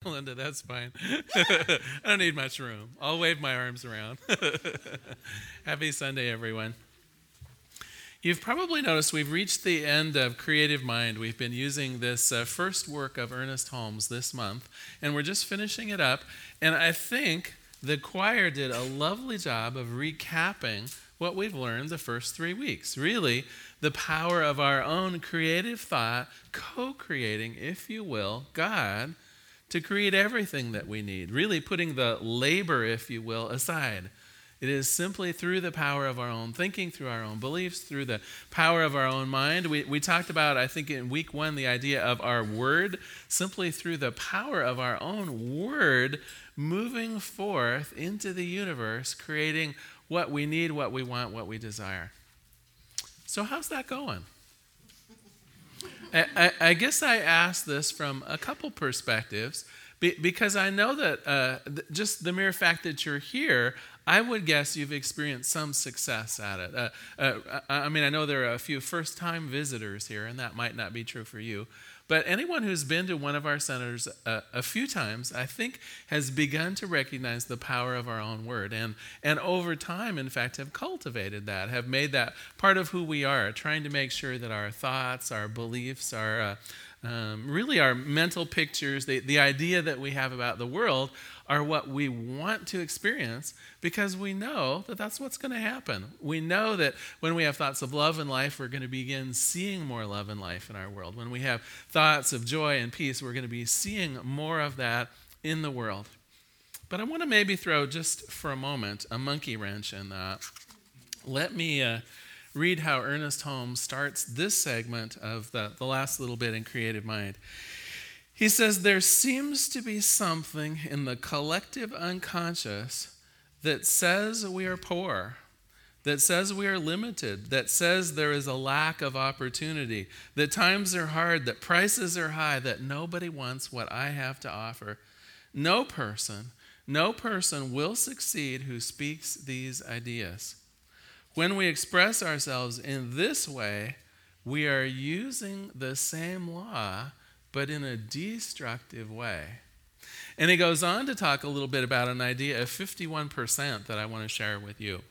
Linda, that's fine. I don't need much room. I'll wave my arms around. Happy Sunday, everyone. You've probably noticed we've reached the end of Creative Mind. We've been using this uh, first work of Ernest Holmes this month, and we're just finishing it up. And I think the choir did a lovely job of recapping what we've learned the first three weeks. Really, the power of our own creative thought, co creating, if you will, God to create everything that we need, really putting the labor, if you will, aside. It is simply through the power of our own thinking, through our own beliefs, through the power of our own mind. We, we talked about, I think, in week one, the idea of our word, simply through the power of our own word moving forth into the universe, creating what we need, what we want, what we desire. So, how's that going? I, I, guess I ask this from a couple perspectives because I know that uh, just the mere fact that you're here, I would guess you've experienced some success at it. Uh, uh, I mean, I know there are a few first time visitors here, and that might not be true for you. But anyone who's been to one of our centers a, a few times, I think, has begun to recognize the power of our own word. And, and over time, in fact, have cultivated that, have made that part of who we are, trying to make sure that our thoughts, our beliefs, our uh, um, really our mental pictures, the, the idea that we have about the world are what we want to experience because we know that that's what's going to happen. We know that when we have thoughts of love and life, we're going to begin seeing more love and life in our world. When we have thoughts of joy and peace, we're going to be seeing more of that in the world. But I want to maybe throw just for a moment a monkey wrench in that. Let me. Uh, read how Ernest Holmes starts this segment of the, the last little bit in Creative Mind. He says, There seems to be something in the collective unconscious that says we are poor, that says we are limited, that says there is a lack of opportunity, that times are hard, that prices are high, that nobody wants what I have to offer. No person, no person will succeed who speaks these ideas. When we express ourselves in this way, we are using the same law, but in a destructive way. And he goes on to talk a little bit about an idea of 51% that I want to share with you.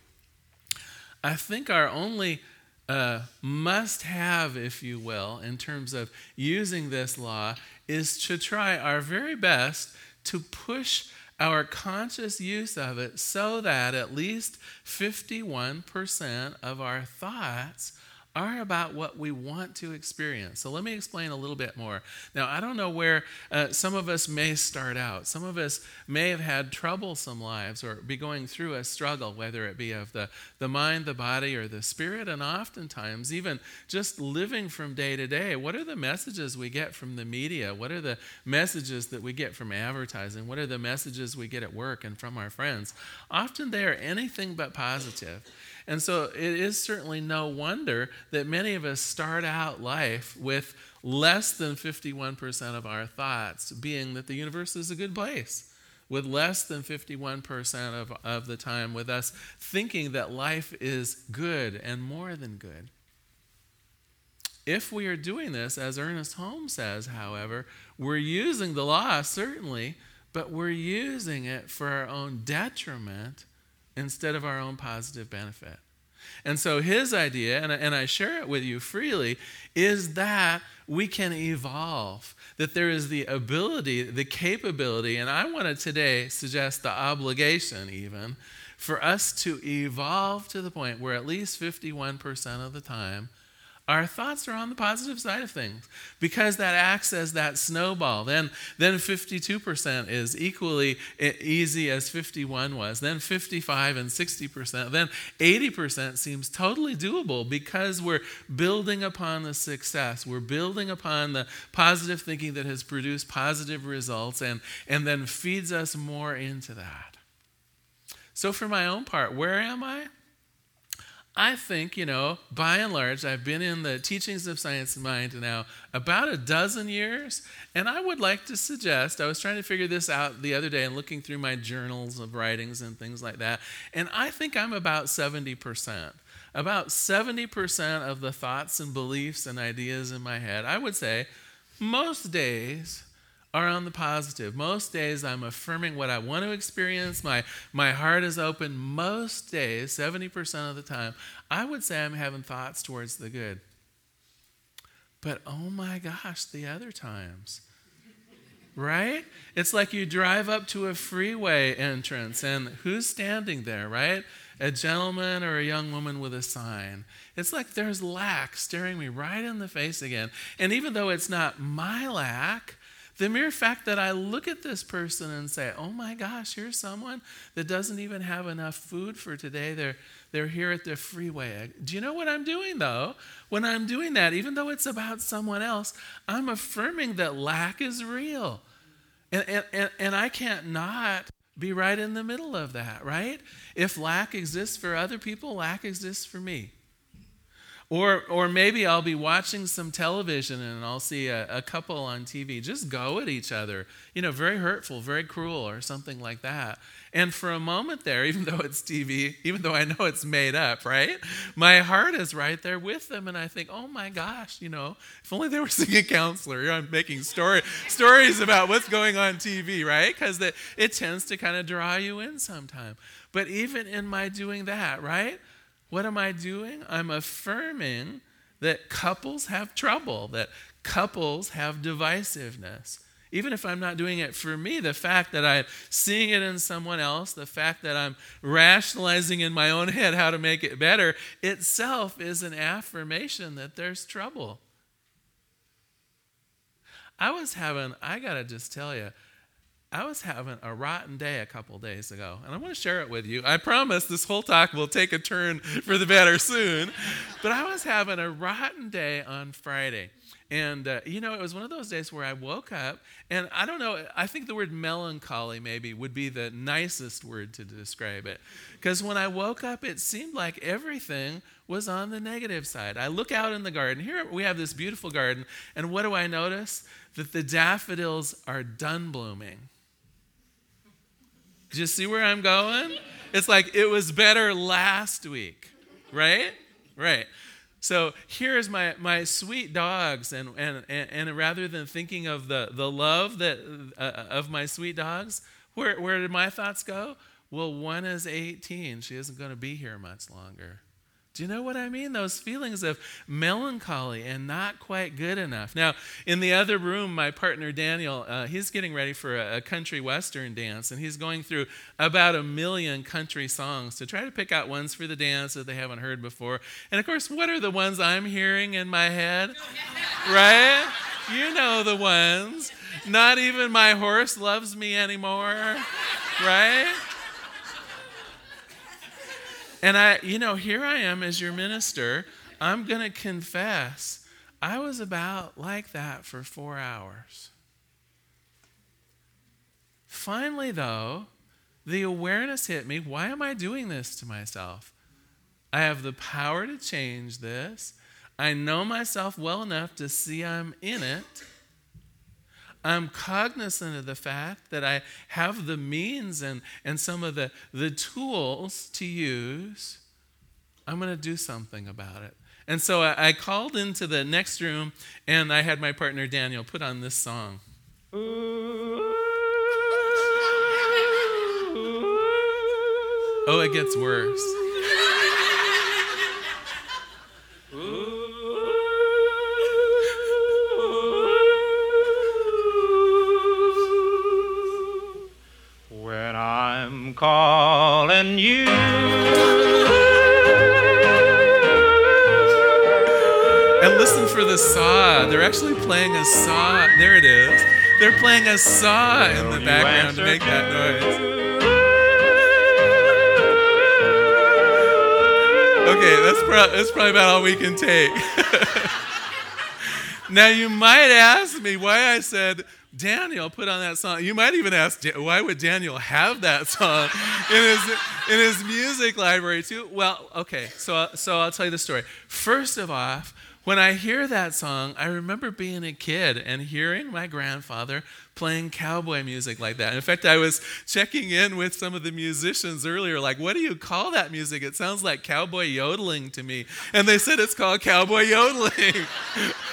I think our only uh, must have, if you will, in terms of using this law is to try our very best to push our conscious use of it so that at least 51% of our thoughts are about what we want to experience. So let me explain a little bit more. Now, I don't know where uh, some of us may start out. Some of us may have had troublesome lives or be going through a struggle, whether it be of the, the mind, the body, or the spirit. And oftentimes, even just living from day to day, what are the messages we get from the media? What are the messages that we get from advertising? What are the messages we get at work and from our friends? Often they are anything but positive. And so it is certainly no wonder that many of us start out life with less than 51% of our thoughts being that the universe is a good place, with less than 51% of, of the time with us thinking that life is good and more than good. If we are doing this, as Ernest Holmes says, however, we're using the law, certainly, but we're using it for our own detriment instead of our own positive benefit. And so his idea, and I, and I share it with you freely, is that we can evolve, that there is the ability, the capability, and I want to today suggest the obligation even, for us to evolve to the point where at least 51% of the time our thoughts are on the positive side of things because that acts as that snowball. Then, then 52% is equally easy as 51 was. Then 55 and 60%. Then 80% seems totally doable because we're building upon the success. We're building upon the positive thinking that has produced positive results and, and then feeds us more into that. So, for my own part, where am I? I think, you know, by and large, I've been in the teachings of Science of Mind now about a dozen years, and I would like to suggest I was trying to figure this out the other day and looking through my journals of writings and things like that, and I think I'm about 70%. About 70% of the thoughts and beliefs and ideas in my head, I would say, most days are on the positive. Most days I'm affirming what I want to experience. My, my heart is open. Most days, 70% of the time, I would say I'm having thoughts towards the good. But oh my gosh, the other times, right? It's like you drive up to a freeway entrance and who's standing there, right? A gentleman or a young woman with a sign. It's like there's lack staring me right in the face again. And even though it's not my lack, the mere fact that I look at this person and say, oh my gosh, here's someone that doesn't even have enough food for today. They're, they're here at the freeway. Do you know what I'm doing though? When I'm doing that, even though it's about someone else, I'm affirming that lack is real. And, and, and, and I can't not be right in the middle of that, right? If lack exists for other people, lack exists for me. Or, or maybe I'll be watching some television and I'll see a, a, couple on TV just go at each other, you know, very hurtful, very cruel, or something like that. And for a moment there, even though it's TV, even though I know it's made up, right? My heart is right there with them. And I think, oh my gosh, you know, if only they were seeing a counselor. I'm making story, stories about what's going on TV, right? Because it tends to kind of draw you in sometime. But even in my doing that, right? What am I doing? I'm affirming that couples have trouble, that couples have divisiveness. Even if I'm not doing it for me, the fact that I'm seeing it in someone else, the fact that I'm rationalizing in my own head how to make it better, itself is an affirmation that there's trouble. I was having, I got to just tell you, I was having a rotten day a couple days ago, and I want to share it with you. I promise this whole talk will take a turn for the better soon. But I was having a rotten day on Friday. And, uh, you know, it was one of those days where I woke up, and I don't know, I think the word melancholy maybe would be the nicest word to describe it. Because when I woke up, it seemed like everything was on the negative side. I look out in the garden. Here we have this beautiful garden, and what do I notice? That the daffodils are done blooming. Do you see where I'm going? It's like it was better last week, right? Right. So here's my, my sweet dogs, and, and, and rather than thinking of the, the love that, uh, of my sweet dogs, where, where did my thoughts go? Well, one is 18. She isn't going to be here much longer. Do you know what I mean? Those feelings of melancholy and not quite good enough. Now, in the other room, my partner Daniel, uh, he's getting ready for a, a, country western dance, and he's going through about a million country songs to try to pick out ones for the dance that they haven't heard before. And of course, what are the ones I'm hearing in my head? right? You know the ones. Not even my horse loves me anymore. Right? And I, you know, here I am as your minister. I'm going to confess I was about like that for four hours. Finally, though, the awareness hit me why am I doing this to myself? I have the power to change this. I know myself well enough to see I'm in it. I'm cognizant of the fact that I have the means and, and some of the, the tools to use. I'm going to do something about it. And so I, I, called into the next room and I had my partner Daniel put on this song. Oh, it gets worse. calling you. And listen for the saw. They're actually playing a saw. There it is. They're playing a saw in the background to make that noise. Okay, that's, pro- that's probably about all we can take. now, you might ask me why I said Daniel put on that song. You might even ask, why would Daniel have that song in his, in his music library too? Well, okay, so, so I'll tell you the story. First of all, when I hear that song, I remember being a kid and hearing my grandfather playing cowboy music like that. In fact, I was checking in with some of the musicians earlier, like, what do you call that music? It sounds like cowboy yodeling to me. And they said it's called cowboy yodeling.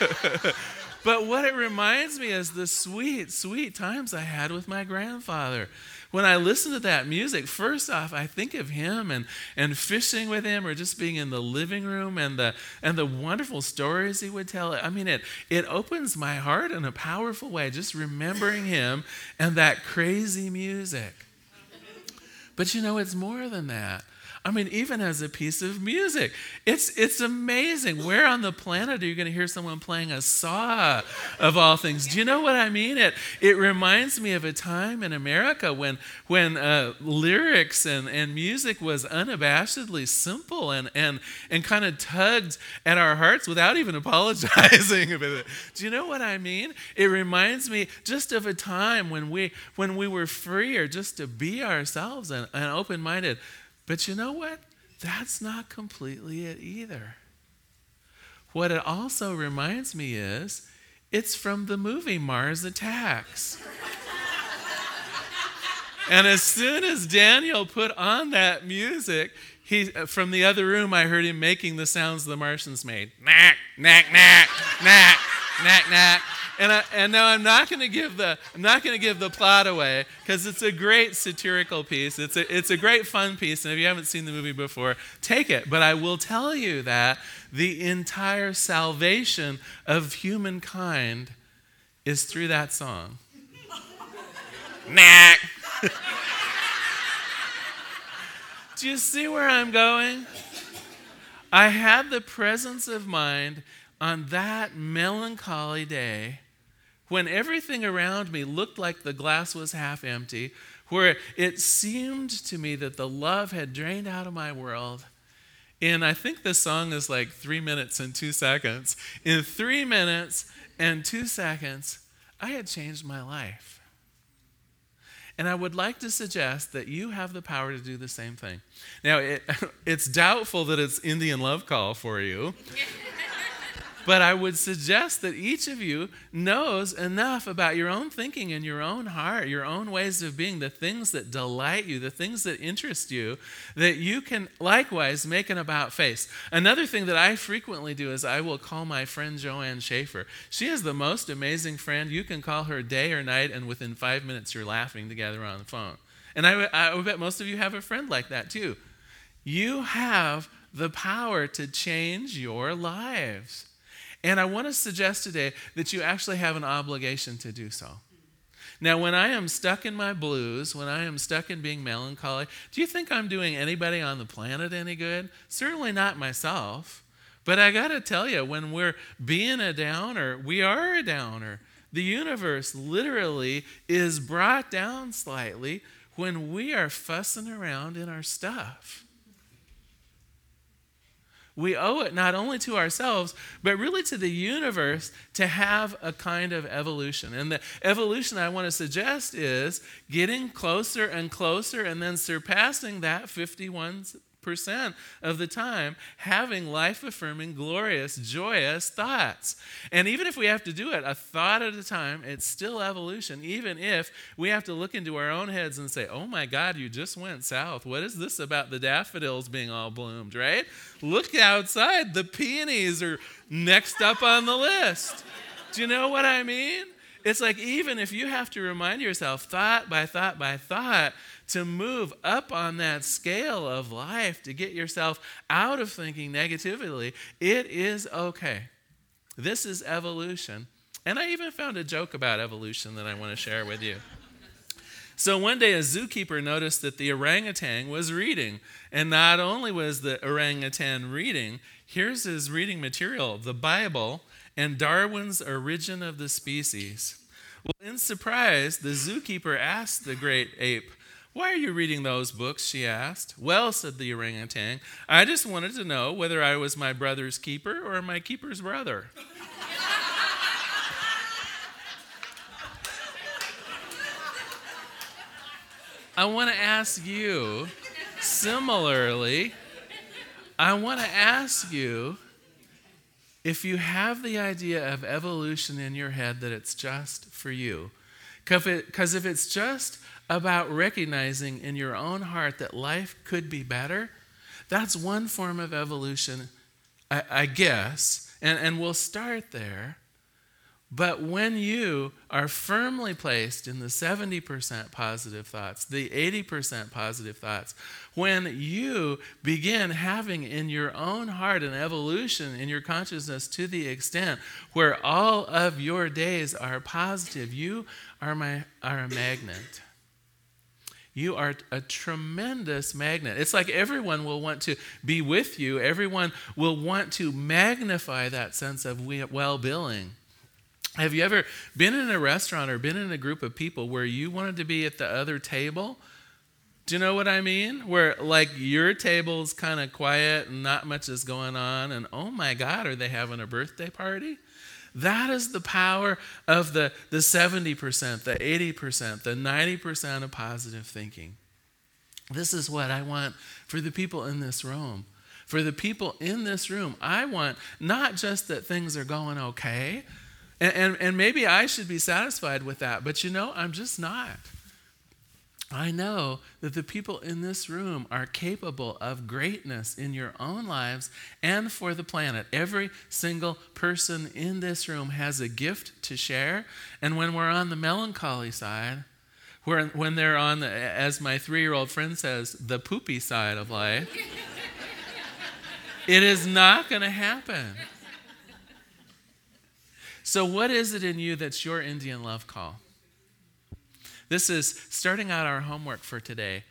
but what it reminds me is the sweet, sweet times I had with my grandfather. When I listen to that music, first off, I think of him and, and fishing with him or just being in the living room and the, and the wonderful stories he would tell. I mean, it, it opens my heart in a powerful way, just remembering him and that crazy music. But you know, it's more than that. I mean, even as a piece of music, it's it's amazing. Where on the planet are you going to hear someone playing a saw of all things? Do you know what I mean? It it reminds me of a time in America when when uh, lyrics and, and music was unabashedly simple and and and kind of tugged at our hearts without even apologizing about it. Do you know what I mean? It reminds me just of a time when we when we were freer just to be ourselves and, and open minded. But you know what? That's not completely it either. What it also reminds me is it's from the movie Mars Attacks. and as soon as Daniel put on that music, he, uh, from the other room, I heard him making the sounds the Martians made. Knack, knack, knack, knack, knack, knack. And, I, and now I'm not going to give the I'm not going to give the plot away because it's a great satirical piece. It's a it's a great fun piece, and if you haven't seen the movie before, take it. But I will tell you that the entire salvation of humankind is through that song. Knack. Do you see where I'm going? I had the presence of mind on that melancholy day when everything around me looked like the glass was half empty, where it seemed to me that the love had drained out of my world. And I think the song is like three minutes and two seconds. In three minutes and two seconds, I had changed my life. And I would like to suggest that you have the power to do the same thing. Now, it, it's doubtful that it's Indian love call for you. But I would suggest that each of you knows enough about your own thinking and your own heart, your own ways of being, the things that delight you, the things that interest you, that you can likewise make an about face. Another thing that I frequently do is I will call my friend Joanne Schaefer. She is the most amazing friend. You can call her day or night, and within five minutes, you're laughing together on the phone. And I, I would bet most of you have a friend like that too. You have the power to change your lives. And I want to suggest today that you actually have an obligation to do so. Now, when I am stuck in my blues, when I am stuck in being melancholy, do you think I'm doing anybody on the planet any good? Certainly not myself. But I got to tell you, when we're being a downer, we are a downer. The universe literally is brought down slightly when we are fussing around in our stuff we owe it not only to ourselves, but really to the universe to have a kind of evolution. And the evolution I want to suggest is getting closer and closer and then surpassing that 51 percent of the time having life affirming, glorious, joyous thoughts. And even if we have to do it a thought at a time, it's still evolution, even if we have to look into our own heads and say, oh my God, you just went south. What is this about the daffodils being all bloomed, right? Look outside. The peonies are next up on the list. Do you know what I mean? It's like even if you have to remind yourself, thought by thought by thought, to move up on that scale of life, to get yourself out of thinking negatively, it is okay. This is evolution. And I even found a joke about evolution that I want to share with you. So one day, a zookeeper noticed that the orangutan was reading. And not only was the orangutan reading, here's his reading material the Bible and Darwin's Origin of the Species. Well, in surprise, the zookeeper asked the great ape, why are you reading those books? she asked. Well, said the orangutan, I just wanted to know whether I was my brother's keeper or my keeper's brother. I want to ask you, similarly, I want to ask you if you have the idea of evolution in your head that it's just for you. Because if it's just about recognizing in your own heart that life could be better, that's one form of evolution, I, I guess. And, and we'll start there. But when you are firmly placed in the 70% positive thoughts, the 80% positive thoughts, when you begin having in your own heart an evolution in your consciousness to the extent where all of your days are positive, you are, my, are a magnet. You are a tremendous magnet. It's like everyone will want to be with you, everyone will want to magnify that sense of well being. Have you ever been in a restaurant or been in a group of people where you wanted to be at the other table? Do you know what I mean? Where like your table's kind of quiet and not much is going on, and oh my God, are they having a birthday party? That is the power of the, the 70%, the 80%, the 90% of positive thinking. This is what I want for the people in this room. For the people in this room, I want not just that things are going okay, and, and, and maybe I should be satisfied with that, but you know, I'm just not. I know that the people in this room are capable of greatness in your own lives and for the planet. Every single person in this room has a gift to share. And when we're on the melancholy side, when they're on, the, as my three year old friend says, the poopy side of life, it is not going to happen. So, what is it in you that's your Indian love call? This is starting out our homework for today.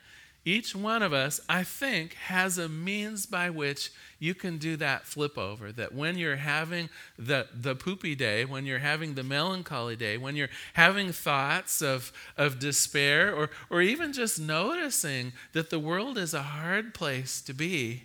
Each one of us, I think, has a means by which you can do that flip over. That when you're having the, the poopy day, when you're having the melancholy day, when you're having thoughts of, of despair, or, or even just noticing that the world is a hard place to be,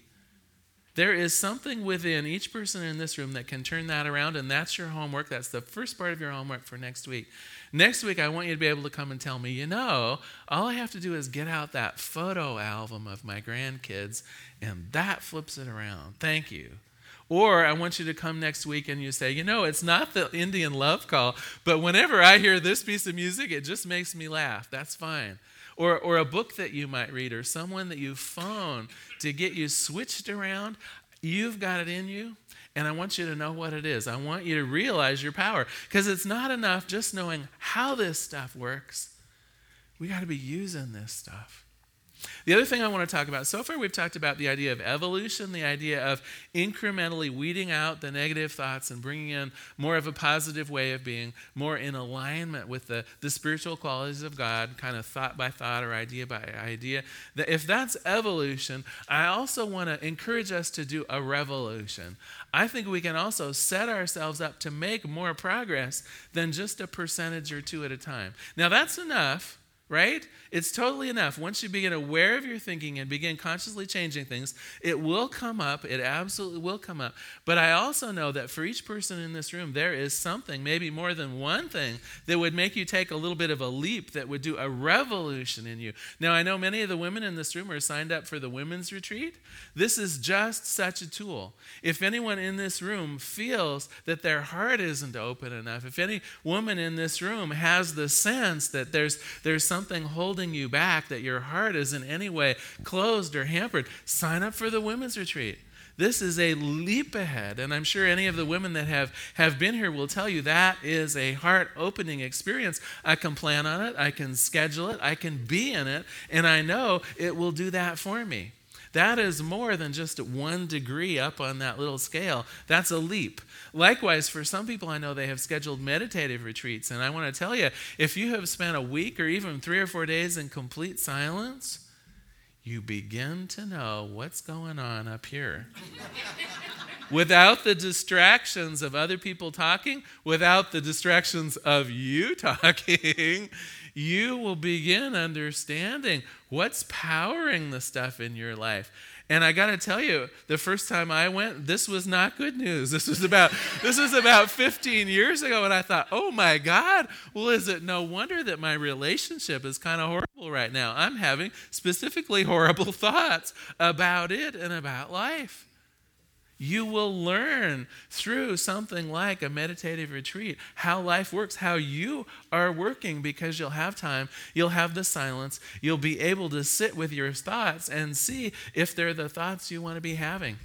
there is something within each person in this room that can turn that around, and that's your homework. That's the first part of your homework for next week. Next week, I want you to be able to come and tell me, you know, all I have to do is get out that photo album of my grandkids, and that flips it around. Thank you. Or I want you to come next week and you say, you know, it's not the Indian love call, but whenever I hear this piece of music, it just makes me laugh. That's fine or, or a book that you might read, or someone that you phone to get you switched around. You've got it in you, and I want you to know what it is. I want you to realize your power because it's not enough just knowing how this stuff works. We got to be using this stuff. The other thing I want to talk about so far, we've talked about the idea of evolution, the idea of incrementally weeding out the negative thoughts and bringing in more of a positive way of being, more in alignment with the, the spiritual qualities of God, kind of thought by thought or idea by idea. That if that's evolution, I also want to encourage us to do a revolution. I think we can also set ourselves up to make more progress than just a percentage or two at a time. Now, that's enough right? It's totally enough. Once you begin aware of your thinking and begin consciously changing things, it will come up. It absolutely will come up. But I also know that for each person in this room, there is something, maybe more than one thing, that would make you take a little bit of a leap, that would do a revolution in you. Now, I know many of the women in this room are signed up for the women's retreat. This is just such a tool. If anyone in this room feels that their heart isn't open enough, if any woman in this room has the sense that there's, there's something something holding you back, that your heart is in any way closed or hampered, sign up for the women's retreat. This is a leap ahead. And I'm sure any of the women that have, have been here will tell you that is a heart opening experience. I can plan on it, I can schedule it, I can be in it, and I know it will do that for me. That is more than just one degree up on that little scale. That's a leap. Likewise, for some people I know they have scheduled meditative retreats. And I want to tell you if you have spent a week or even three or four days in complete silence, you begin to know what's going on up here. without the distractions of other people talking, without the distractions of you talking, you will begin understanding what's powering the stuff in your life. And I got to tell you, the first time I went, this was not good news. This was about this was about 15 years ago and I thought, "Oh my god, well is it no wonder that my relationship is kind of horrible right now. I'm having specifically horrible thoughts about it and about life." You will learn through something like a meditative retreat how life works, how you are working because you'll have time, you'll have the silence, you'll be able to sit with your thoughts and see if they're the thoughts you want to be having.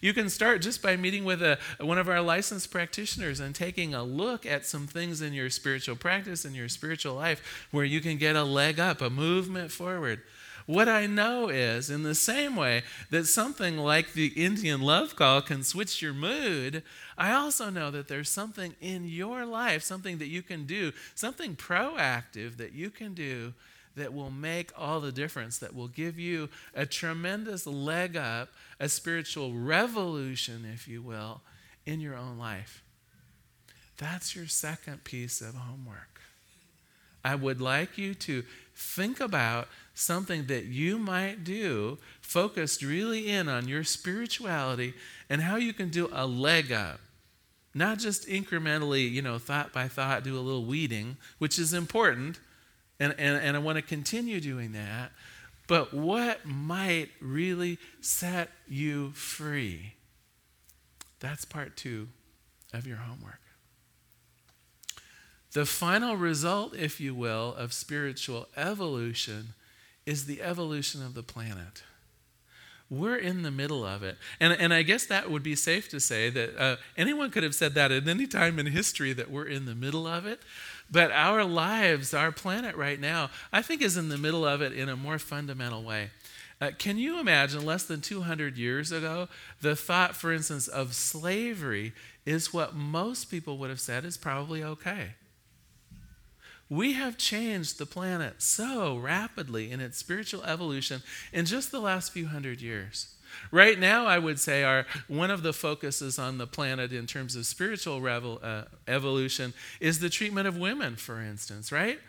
You can start just by meeting with a, one of our licensed practitioners and taking a look at some things in your spiritual practice and your spiritual life where you can get a leg up, a movement forward. What I know is, in the same way that something like the Indian love call can switch your mood, I also know that there's something in your life, something that you can do, something proactive that you can do that will make all the difference, that will give you a tremendous leg up, a spiritual revolution, if you will, in your own life. That's your second piece of homework. I would like you to think about something that you might do focused really in on your spirituality and how you can do a leg up. Not just incrementally, you know, thought by thought, do a little weeding, which is important, and, and, and I want to continue doing that. But what might really set you free? That's part two of your homework. The final result, if you will, of spiritual evolution is the evolution of the planet. We're in the middle of it. And, and I guess that would be safe to say that uh, anyone could have said that at any time in history that we're in the middle of it. But our lives, our planet right now, I think is in the middle of it in a more fundamental way. Uh, can you imagine less than 200 years ago, the thought, for instance, of slavery is what most people would have said is probably okay? We have changed the planet so rapidly in its spiritual evolution in just the last few hundred years. Right now, I would say our one of the focuses on the planet in terms of spiritual revel, uh, evolution is the treatment of women, for instance, right?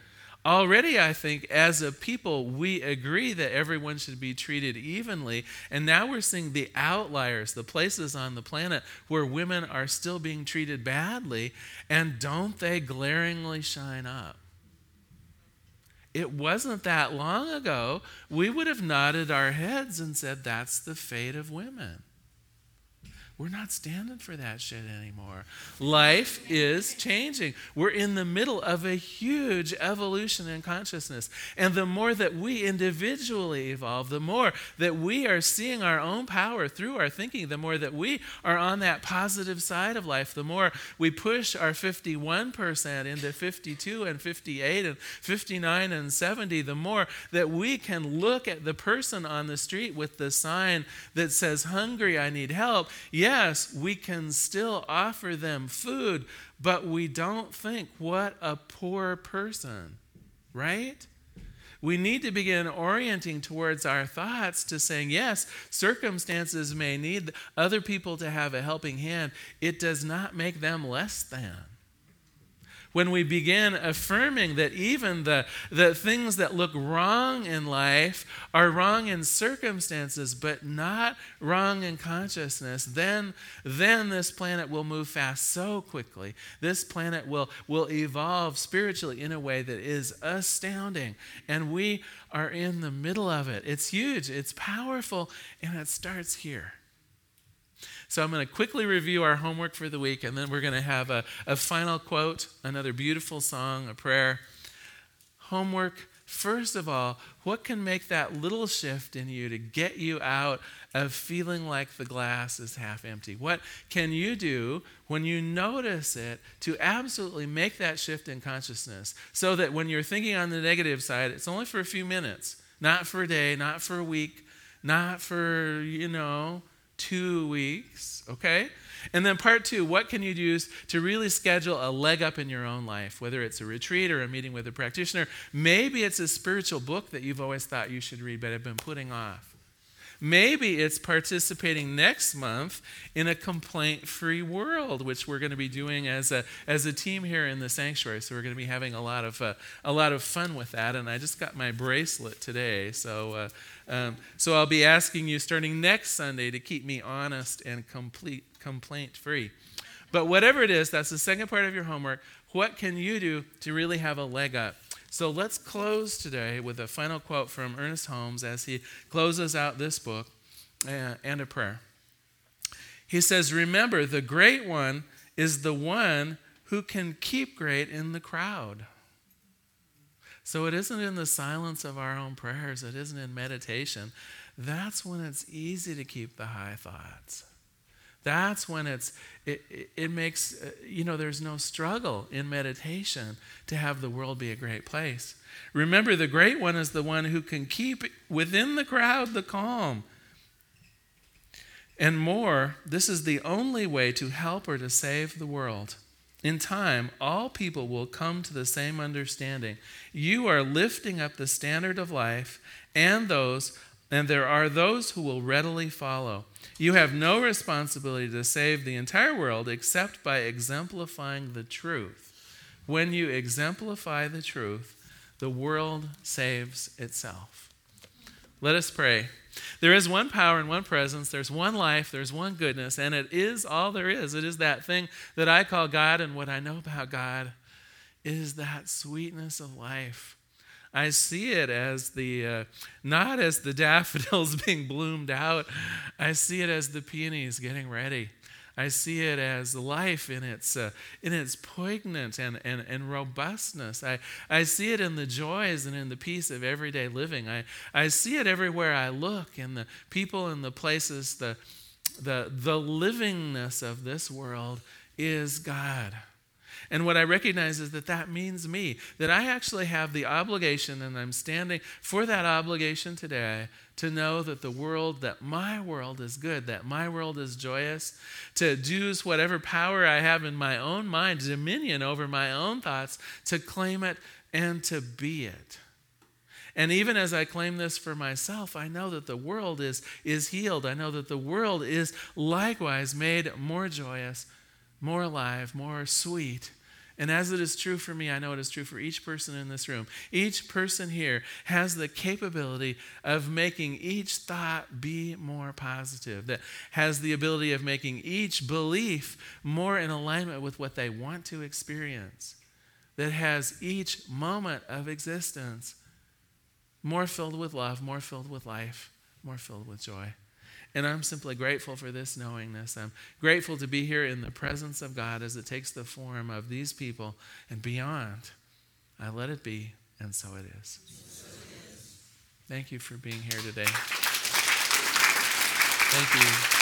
Already, I think, as a people, we agree that everyone should be treated evenly. And now we're seeing the outliers, the places on the planet where women are still being treated badly. And don't they glaringly shine up? It wasn't that long ago, we would have nodded our heads and said, That's the fate of women. We're not standing for that shit anymore. Life is changing. We're in the middle of a huge evolution in consciousness. And the more that we individually evolve, the more that we are seeing our own power through our thinking, the more that we are on that positive side of life, the more we push our 51% into 52 and 58 and 59 and 70, the more that we can look at the person on the street with the sign that says, Hungry, I need help. Yes, yes, we can still offer them food, but we don't think, what a poor person, right? We need to begin orienting towards our thoughts to saying, yes, circumstances may need other people to have a helping hand. It does not make them less than when we begin affirming that even the, the things that look wrong in life are wrong in circumstances, but not wrong in consciousness, then, then this planet will move fast so quickly. This planet will, will evolve spiritually in a way that is astounding. And we are in the middle of it. It's huge, it's powerful, and it starts here. So I'm going to quickly review our homework for the week, and then we're going to have a, a final quote, another beautiful song, a prayer. Homework First of all, what can make that little shift in you to get you out of feeling like the glass is half empty? What can you do when you notice it to absolutely make that shift in consciousness so that when you're thinking on the negative side, it's only for a few minutes, not for a day, not for a week, not for, you know, two weeks, okay? And then part two, what can you do to really schedule a leg up in your own life, whether it's a retreat or a meeting with a practitioner? Maybe it's a spiritual book that you've always thought you should read but have been putting off. Maybe it's participating next month in a complaint free world, which we're going to be doing as a, as a team here in the sanctuary. So we're going to be having a lot of, uh, a lot of fun with that. And I just got my bracelet today. So, uh, um, so I'll be asking you starting next Sunday to keep me honest and complete, complaint free. But whatever it is, that's the second part of your homework. What can you do to really have a leg up? So let's close today with a final quote from Ernest Holmes as he closes out this book uh, and a prayer. He says, Remember, the great one is the one who can keep great in the crowd. So it isn't in the silence of our own prayers, it isn't in meditation. That's when it's easy to keep the high thoughts. That's when it's it, it, makes uh, you know there's no struggle in meditation to have the world be a great place. Remember the great one is the one who can keep within the crowd the calm. And more, this is the only way to help or to save the world. In time, all people will come to the same understanding. You are lifting up the standard of life, and those and there are those who will readily follow. You have no responsibility to save the entire world except by exemplifying the truth. When you exemplify the truth, the world saves itself. Let us pray. There is one power and one presence. There's one life. There's one goodness. And it is all there is. It is that thing that I call God. And what I know about God is that sweetness of life. I see it as the, uh, not as the daffodils being bloomed out, I see it as the peonies getting ready. I see it as life in its, uh, in its poignant and, and, and robustness. I, I see it in the joys and in the peace of everyday living. I, I see it everywhere I look in the people and the places. The, the, the livingness of this world is God. And what I recognize is that that means me, that I actually have the obligation, and I'm standing for that obligation today to know that the world, that my world is good, that my world is joyous, to use whatever power I have in my own mind, dominion over my own thoughts, to claim it and to be it. And even as I claim this for myself, I know that the world is, is healed. I know that the world is likewise made more joyous, more alive, more sweet and as it is true for me, I know it is true for each person in this room. Each person here has the capability of making each thought be more positive, that has the ability of making each belief more in alignment with what they want to experience, that has each moment of existence more filled with love, more filled with life, more filled with joy. And I'm simply grateful for this knowingness. I'm grateful to be here in the presence of God as it takes the form of these people and beyond. I let it be, and so it is. Thank you for being here today. Thank you.